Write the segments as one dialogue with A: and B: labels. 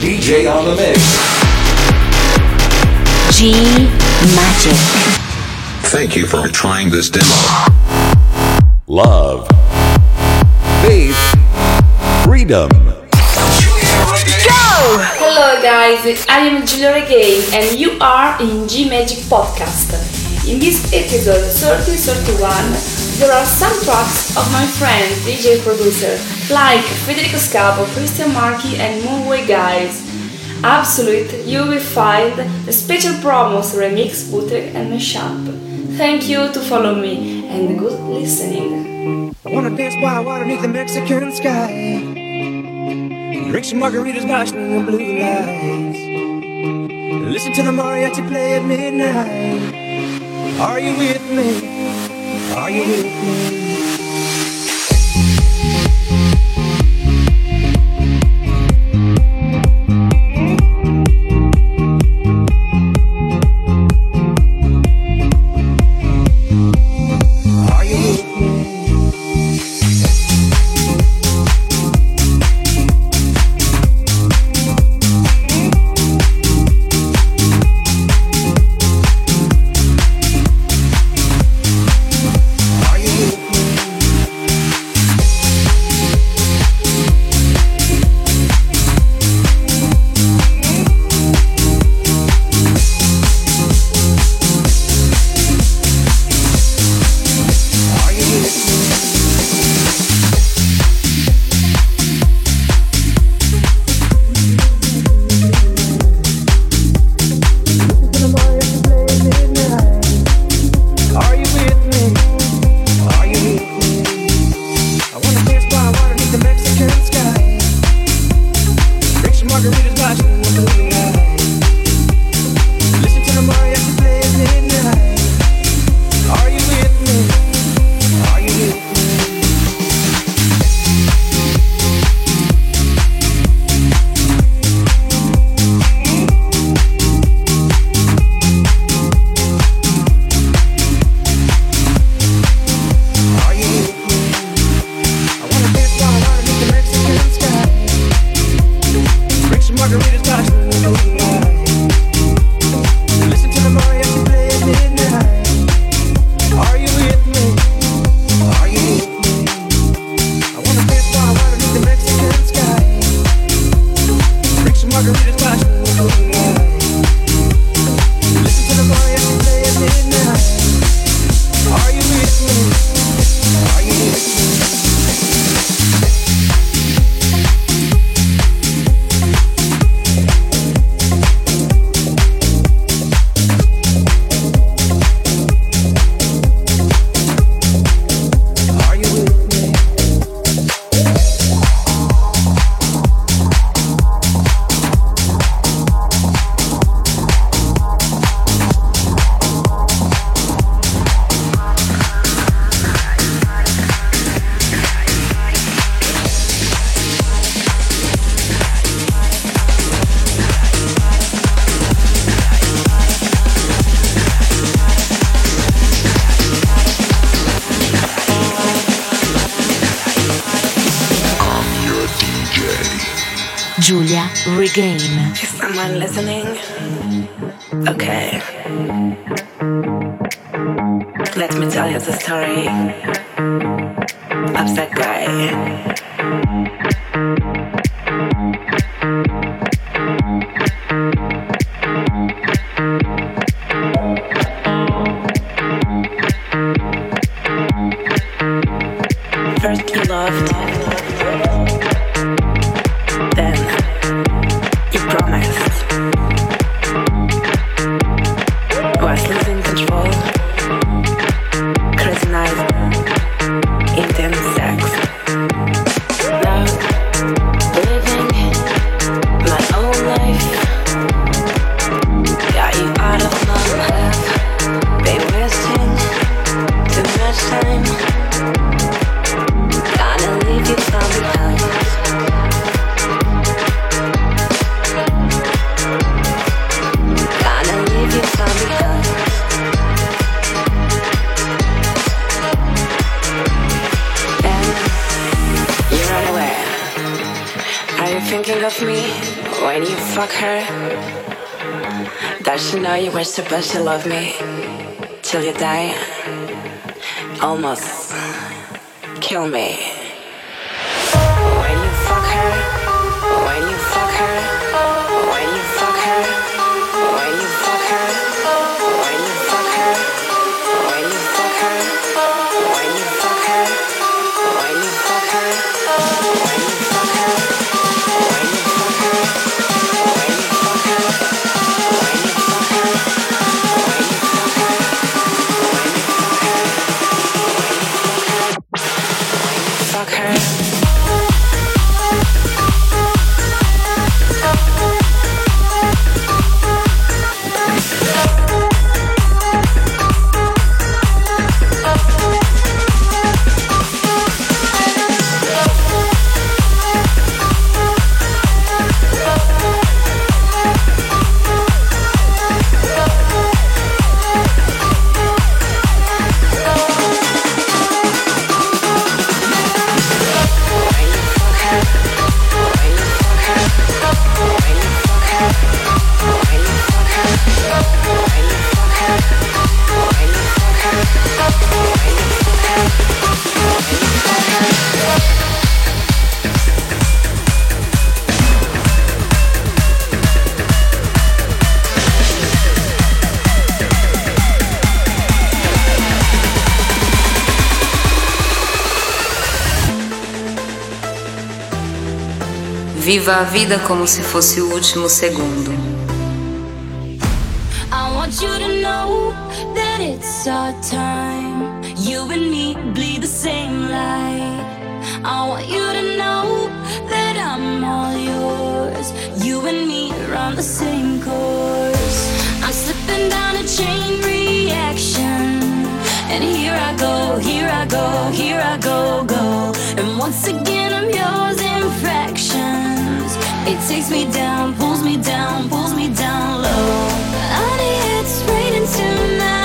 A: DJ on the mix.
B: G Magic.
C: Thank you for trying this demo.
A: Love. Faith. Freedom. Go!
D: Hello guys, I am Giulia Regain and you are in G Magic Podcast. In this episode 3031, there are some tracks of my friend DJ producer like Federico Scavo, Cristian Marchi and Moonway Guys. Absolute, you will find the special promos, remix, bootleg and mashup. Thank you to follow me and good listening.
E: I wanna dance by water beneath the Mexican sky. Drink some margaritas watching the blue lights. Listen to the mariachi play at midnight. Are you with me? Are you
F: Okay. Let me tell you the story Does she know you were supposed to love me till you die? Almost kill me.
G: Viva a vida como se fosse o último segundo.
H: I want you to know that it's our time. You and me bleed the same light. I want you to know that I'm all yours. You and me run the same course. I'm slipping down a chain reaction. And here I go, here I go, here I go, go. And once again, I'm yours in fractions. It takes me down, pulls me down, pulls me down low. Honey, it's raining tonight.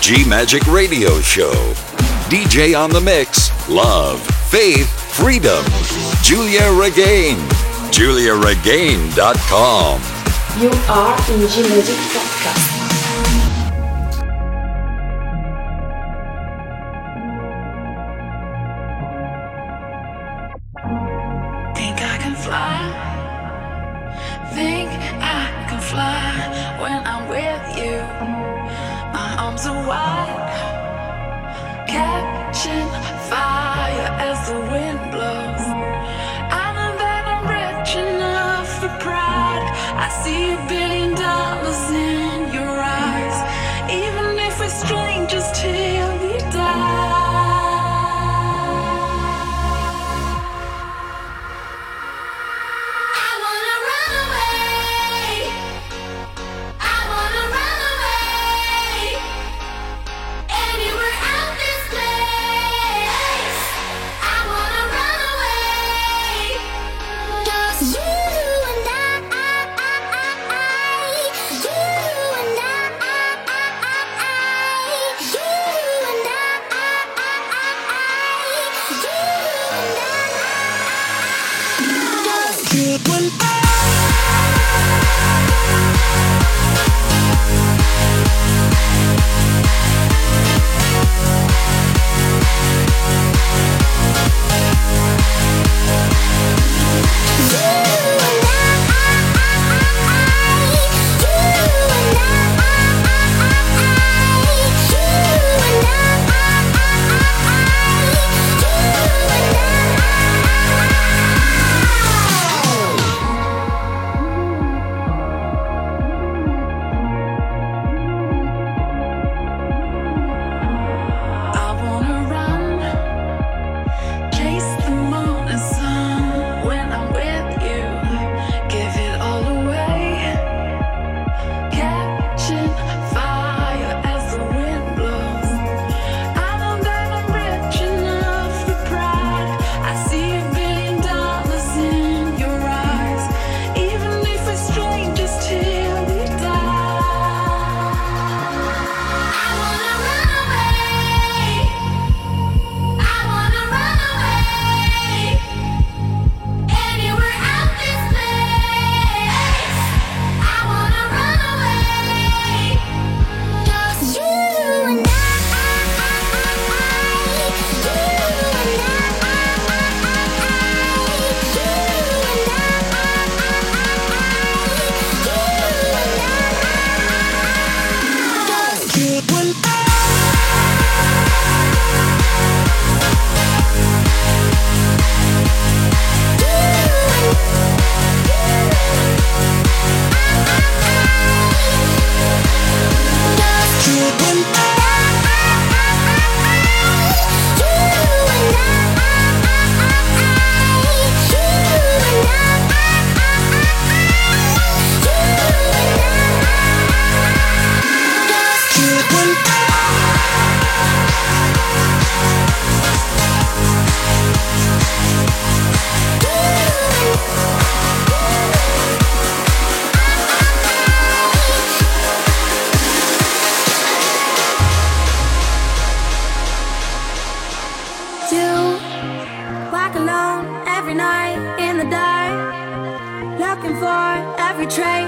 A: G Magic Radio Show. DJ on the Mix, Love, Faith, Freedom. Giulia Regain, giuliaregain.com.
I: You are in G Magic Podcast.
J: betrayed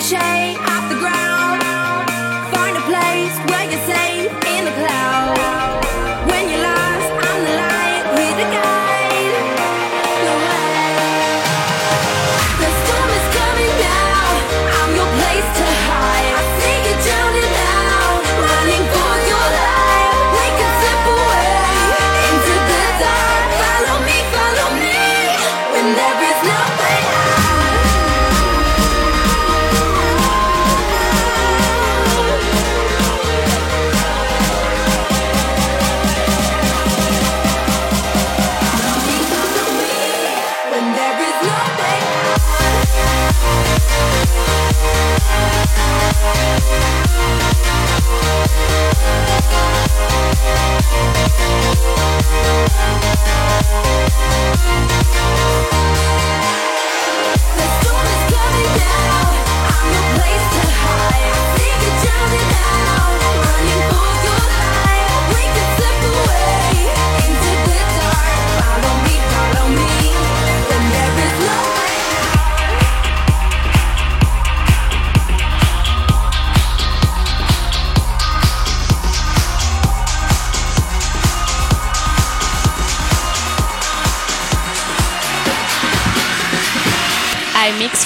J: shake. Música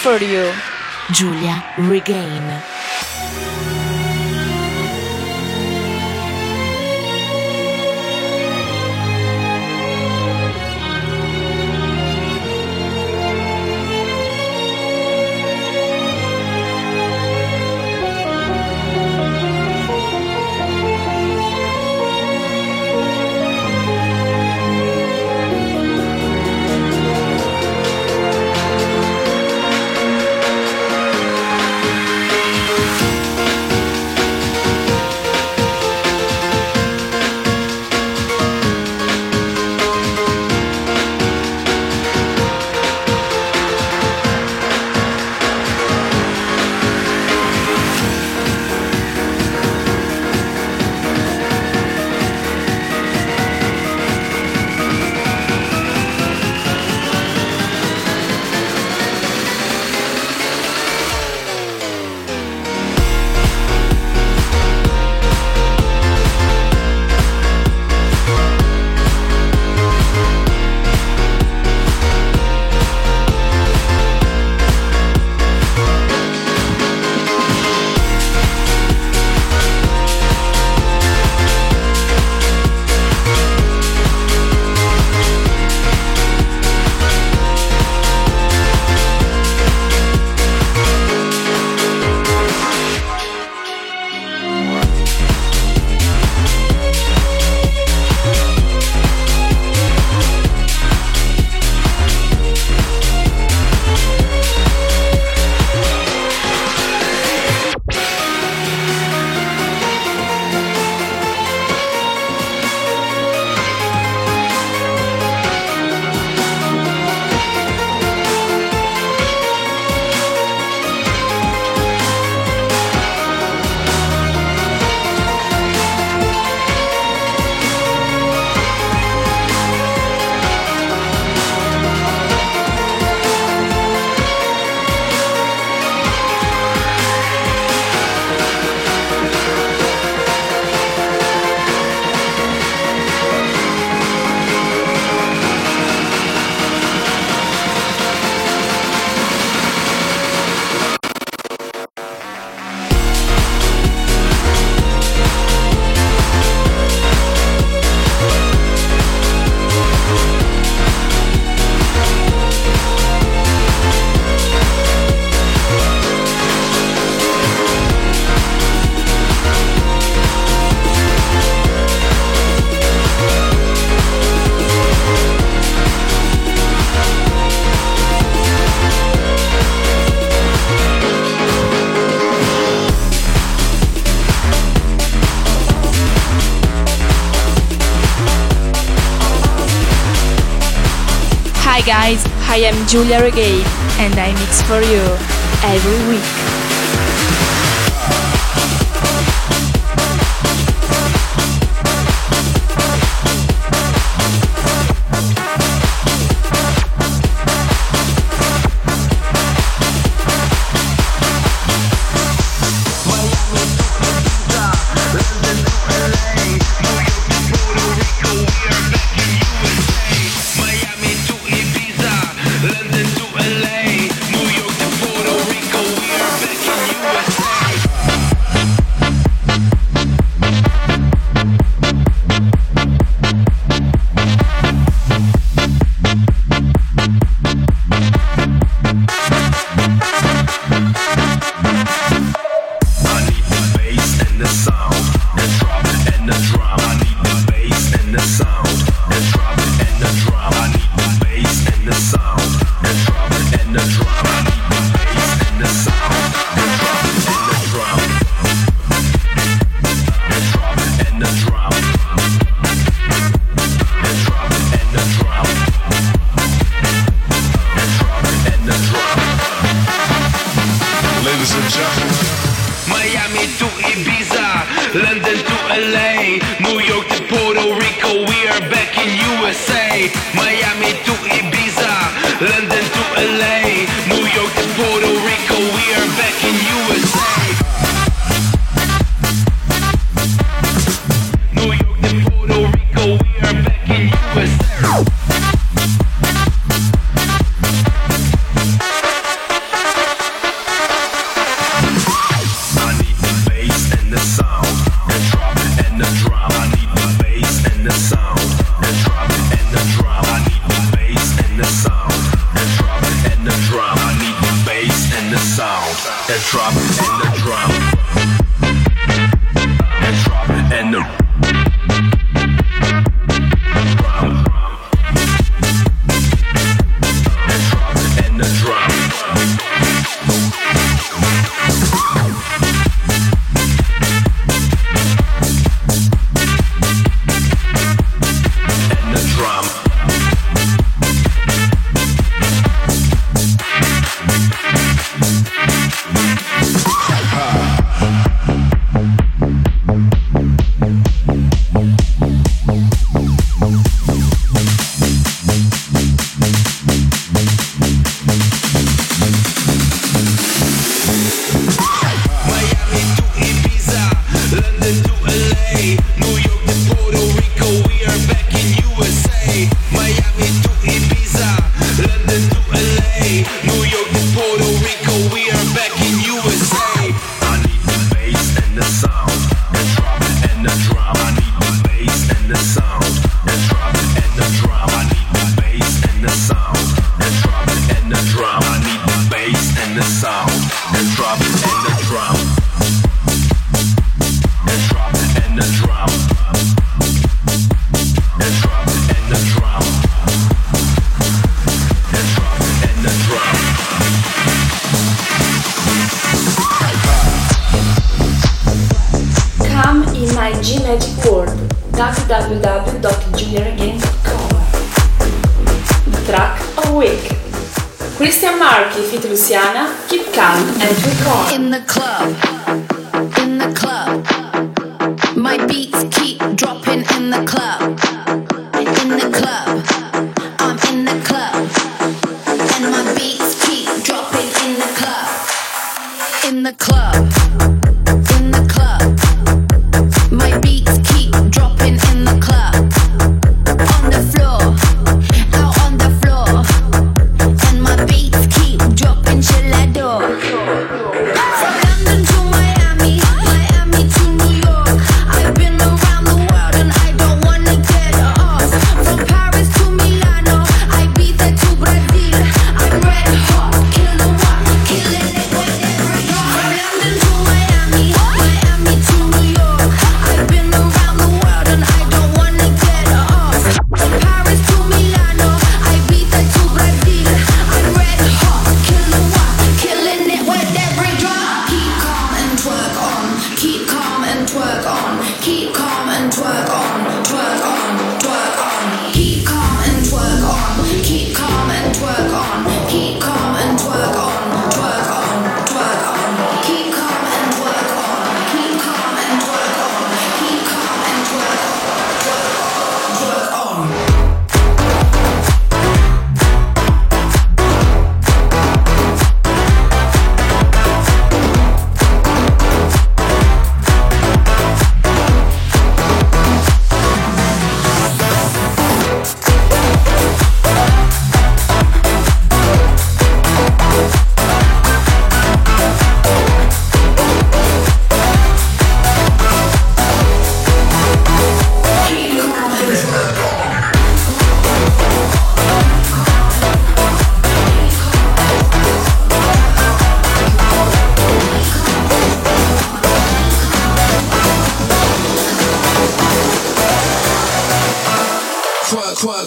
J: for
K: you.
B: Giulia Regain.
D: I am Giulia Regain and I mix for you every week.
J: the drop.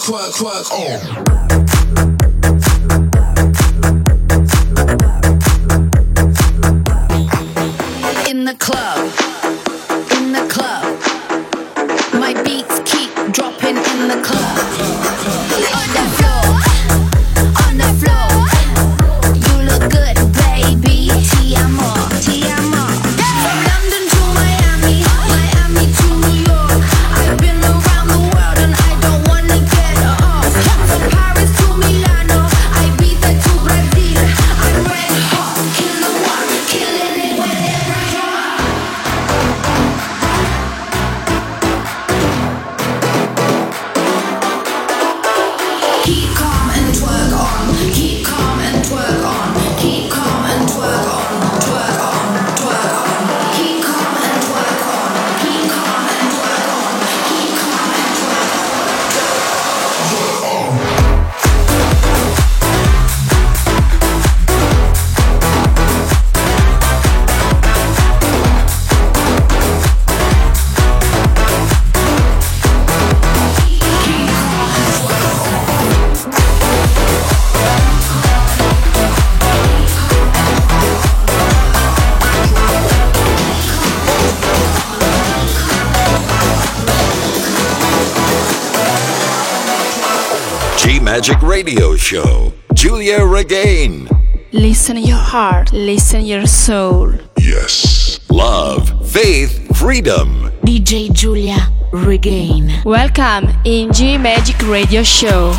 L: Twerk, twerk,
A: radio show, Giulia Regain.
M: Listen your heart, listen your soul.
A: Yes. Love, faith, freedom.
D: DJ Giulia Regain.
M: Welcome in G Magic Radio Show.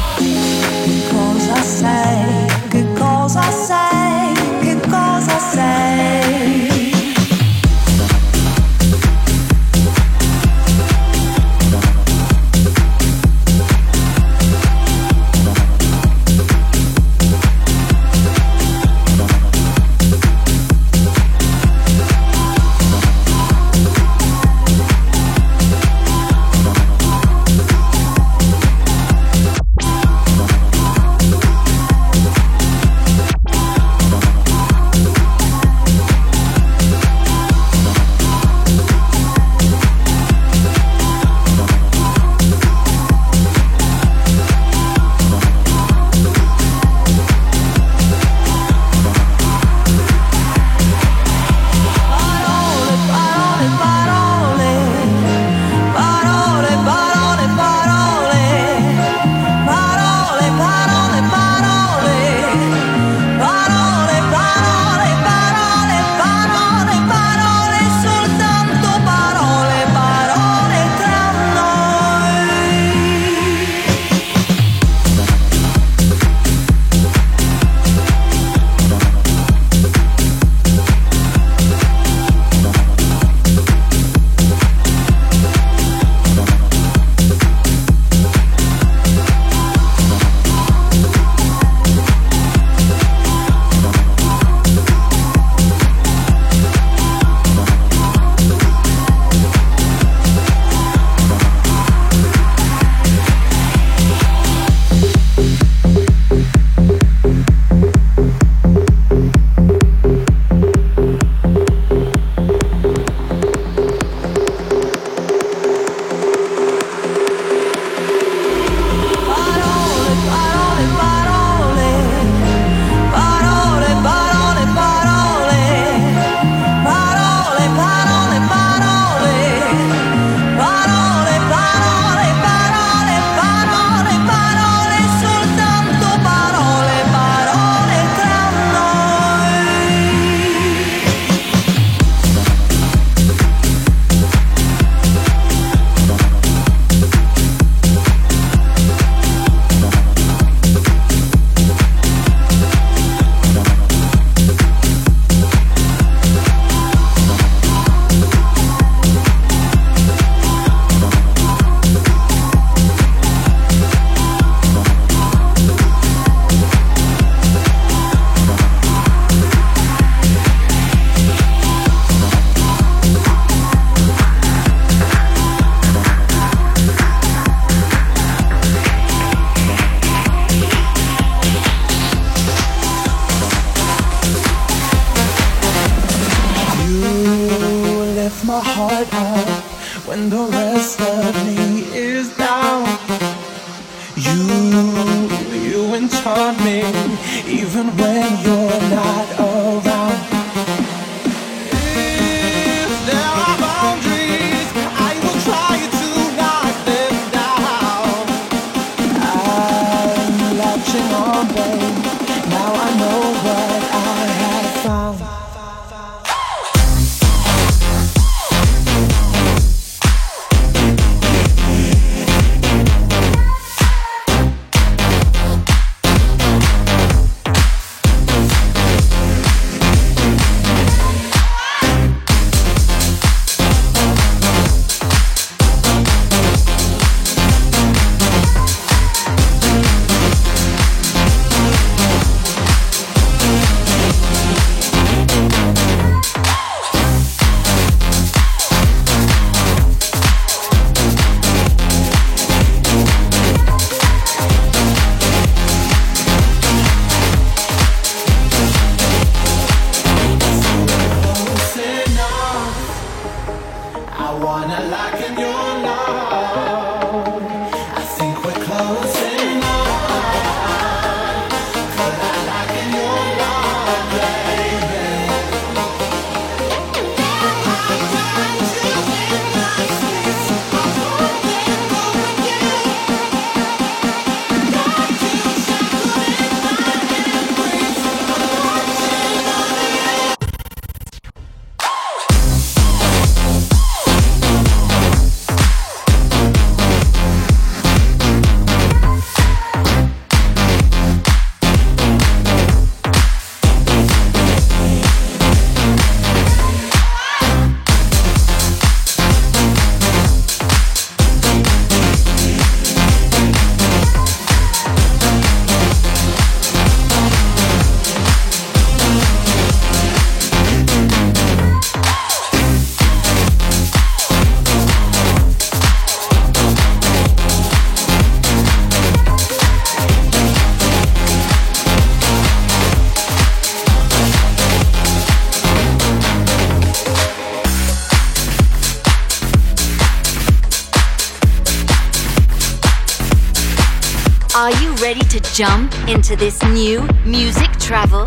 H: jump into this new music travel?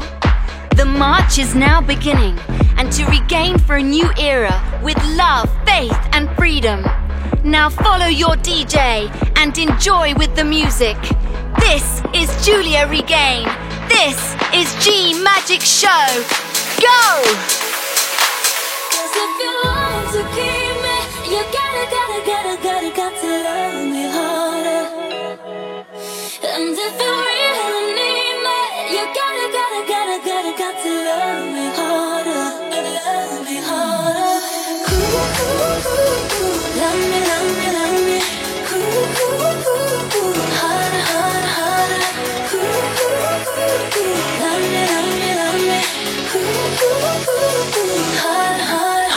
H: The march is now beginning, and to regain for a new era with love, faith, and freedom. Now follow your DJ and enjoy with the music. This is Giulia Regain. This is G Magic Show. Go!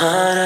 N: heart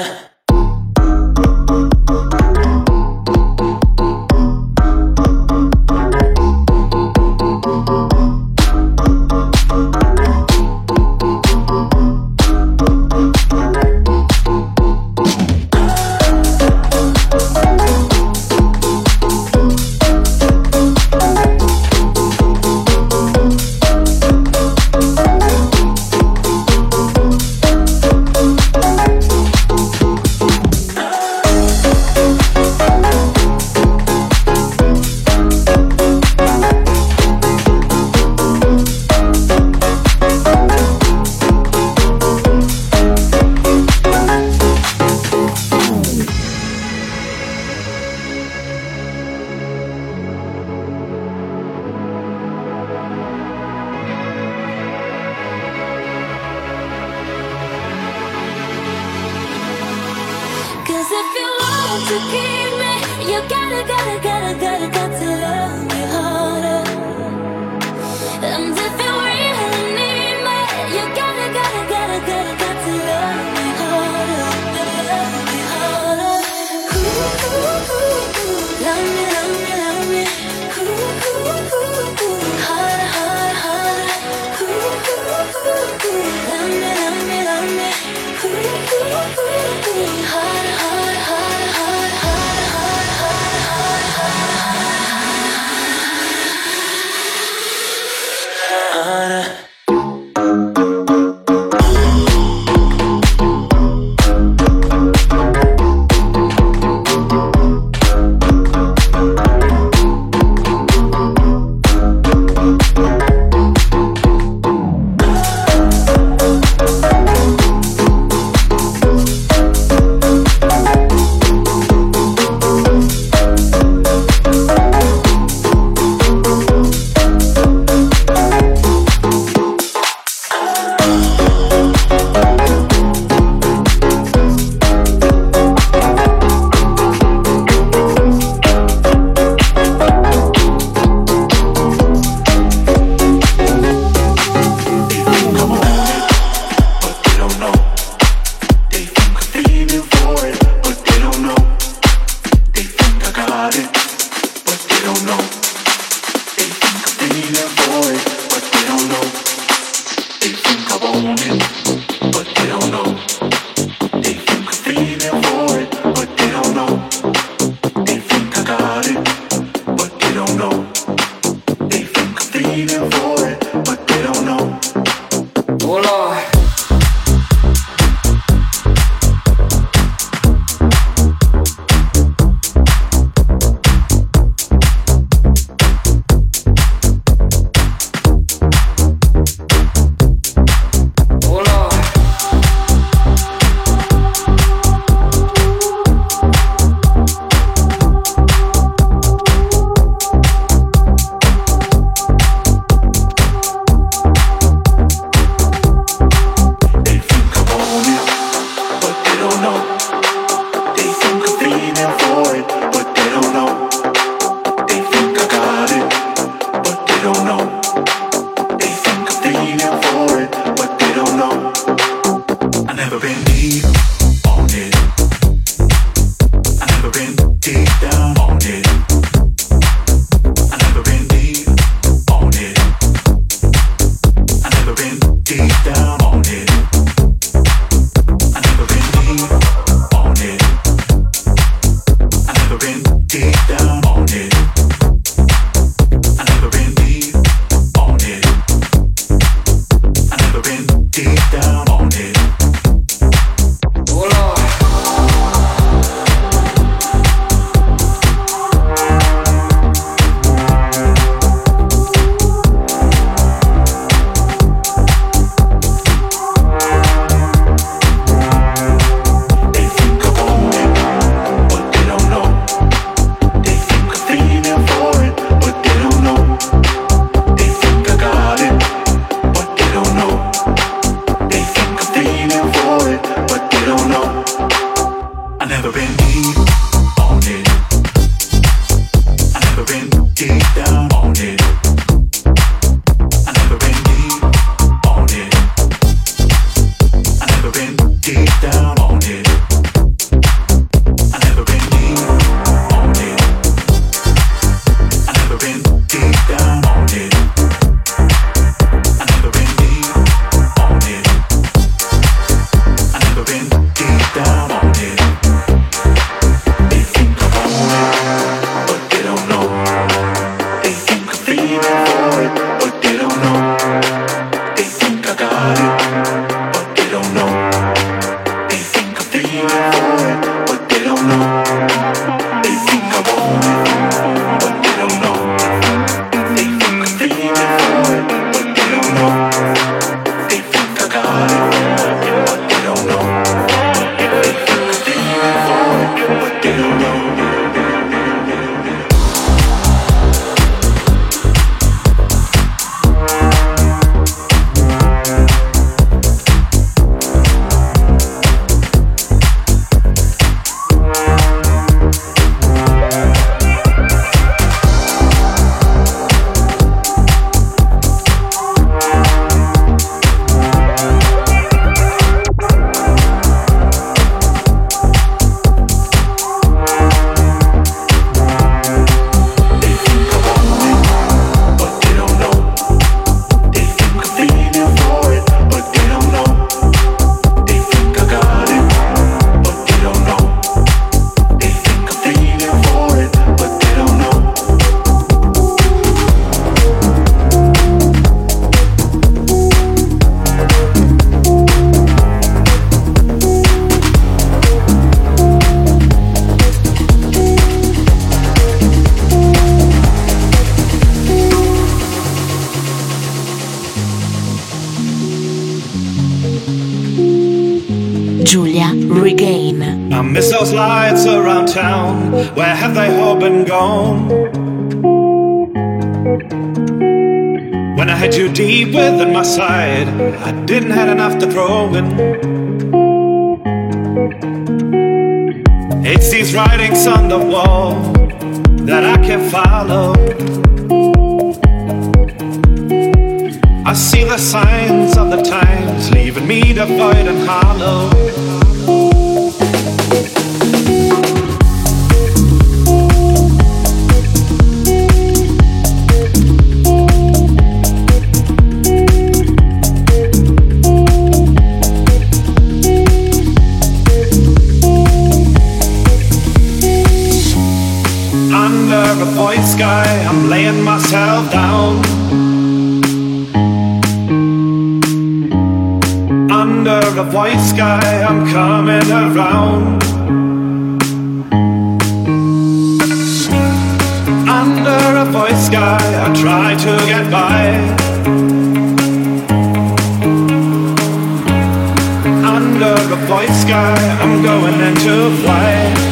N: gone. When I had you deep within my side, I didn't have enough to throw in. It's these writings on the wall that I can follow. I see the signs of the times leaving me devoid and hollow. Down. Under a white sky, I'm coming around. Under a white sky, I try to get by. under a white sky, I'm going into flight.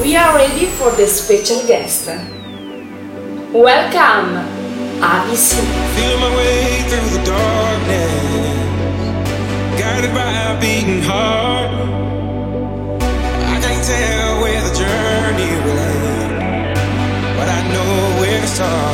D: We are ready for the special guest. Welcome, Avicii.
O: Feel my way through the darkness, guided by a beating heart. I can't tell where the journey will end, but I know where to start.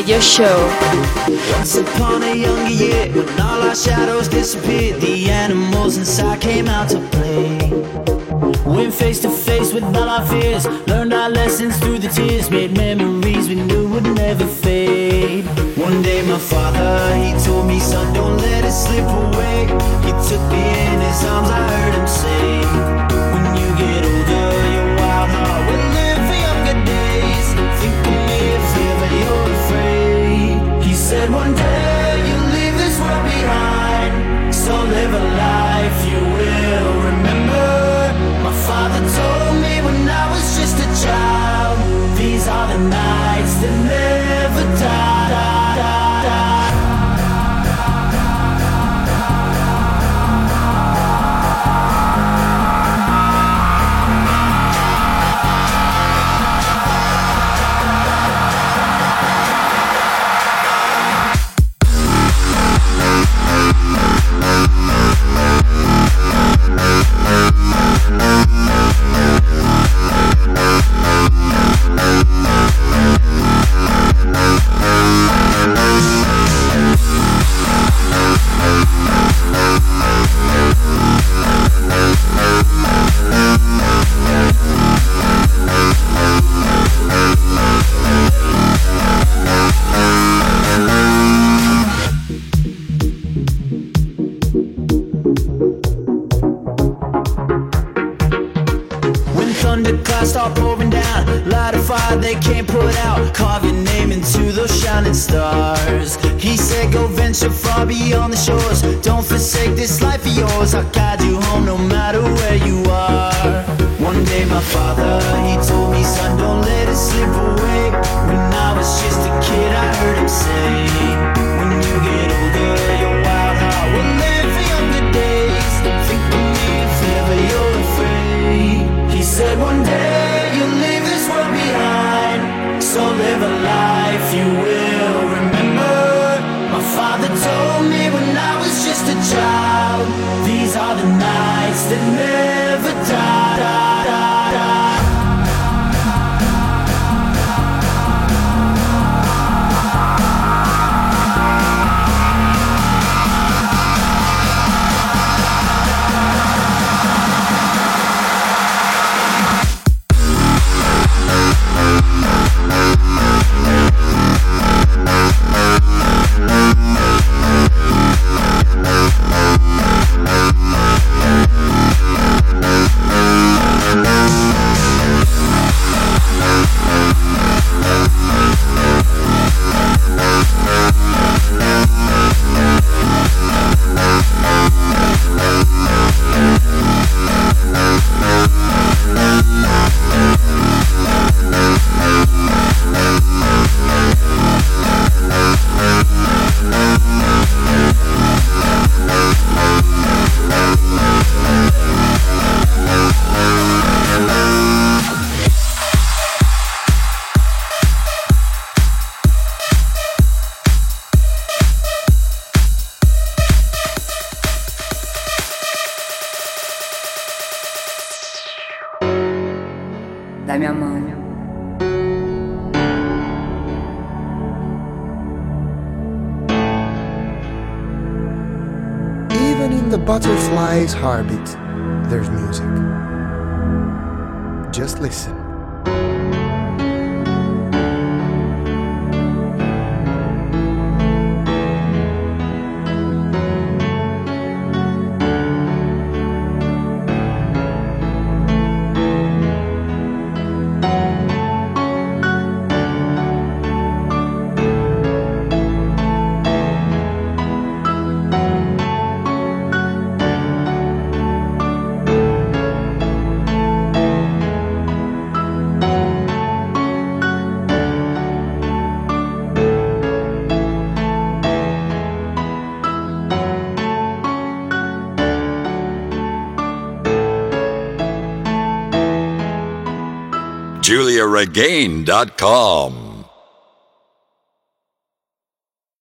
M: Radio Show.
P: Once upon a younger year, when all our shadows disappeared, the animals inside came out to play. Went face to face with all our fears, learned our lessons through the tears, made memories we knew would never fade. One day my father, he told me, son, don't let it slip away. He took me in his arms, I heard him say. These are the nights that never die.
A: GiuliaRegain.com.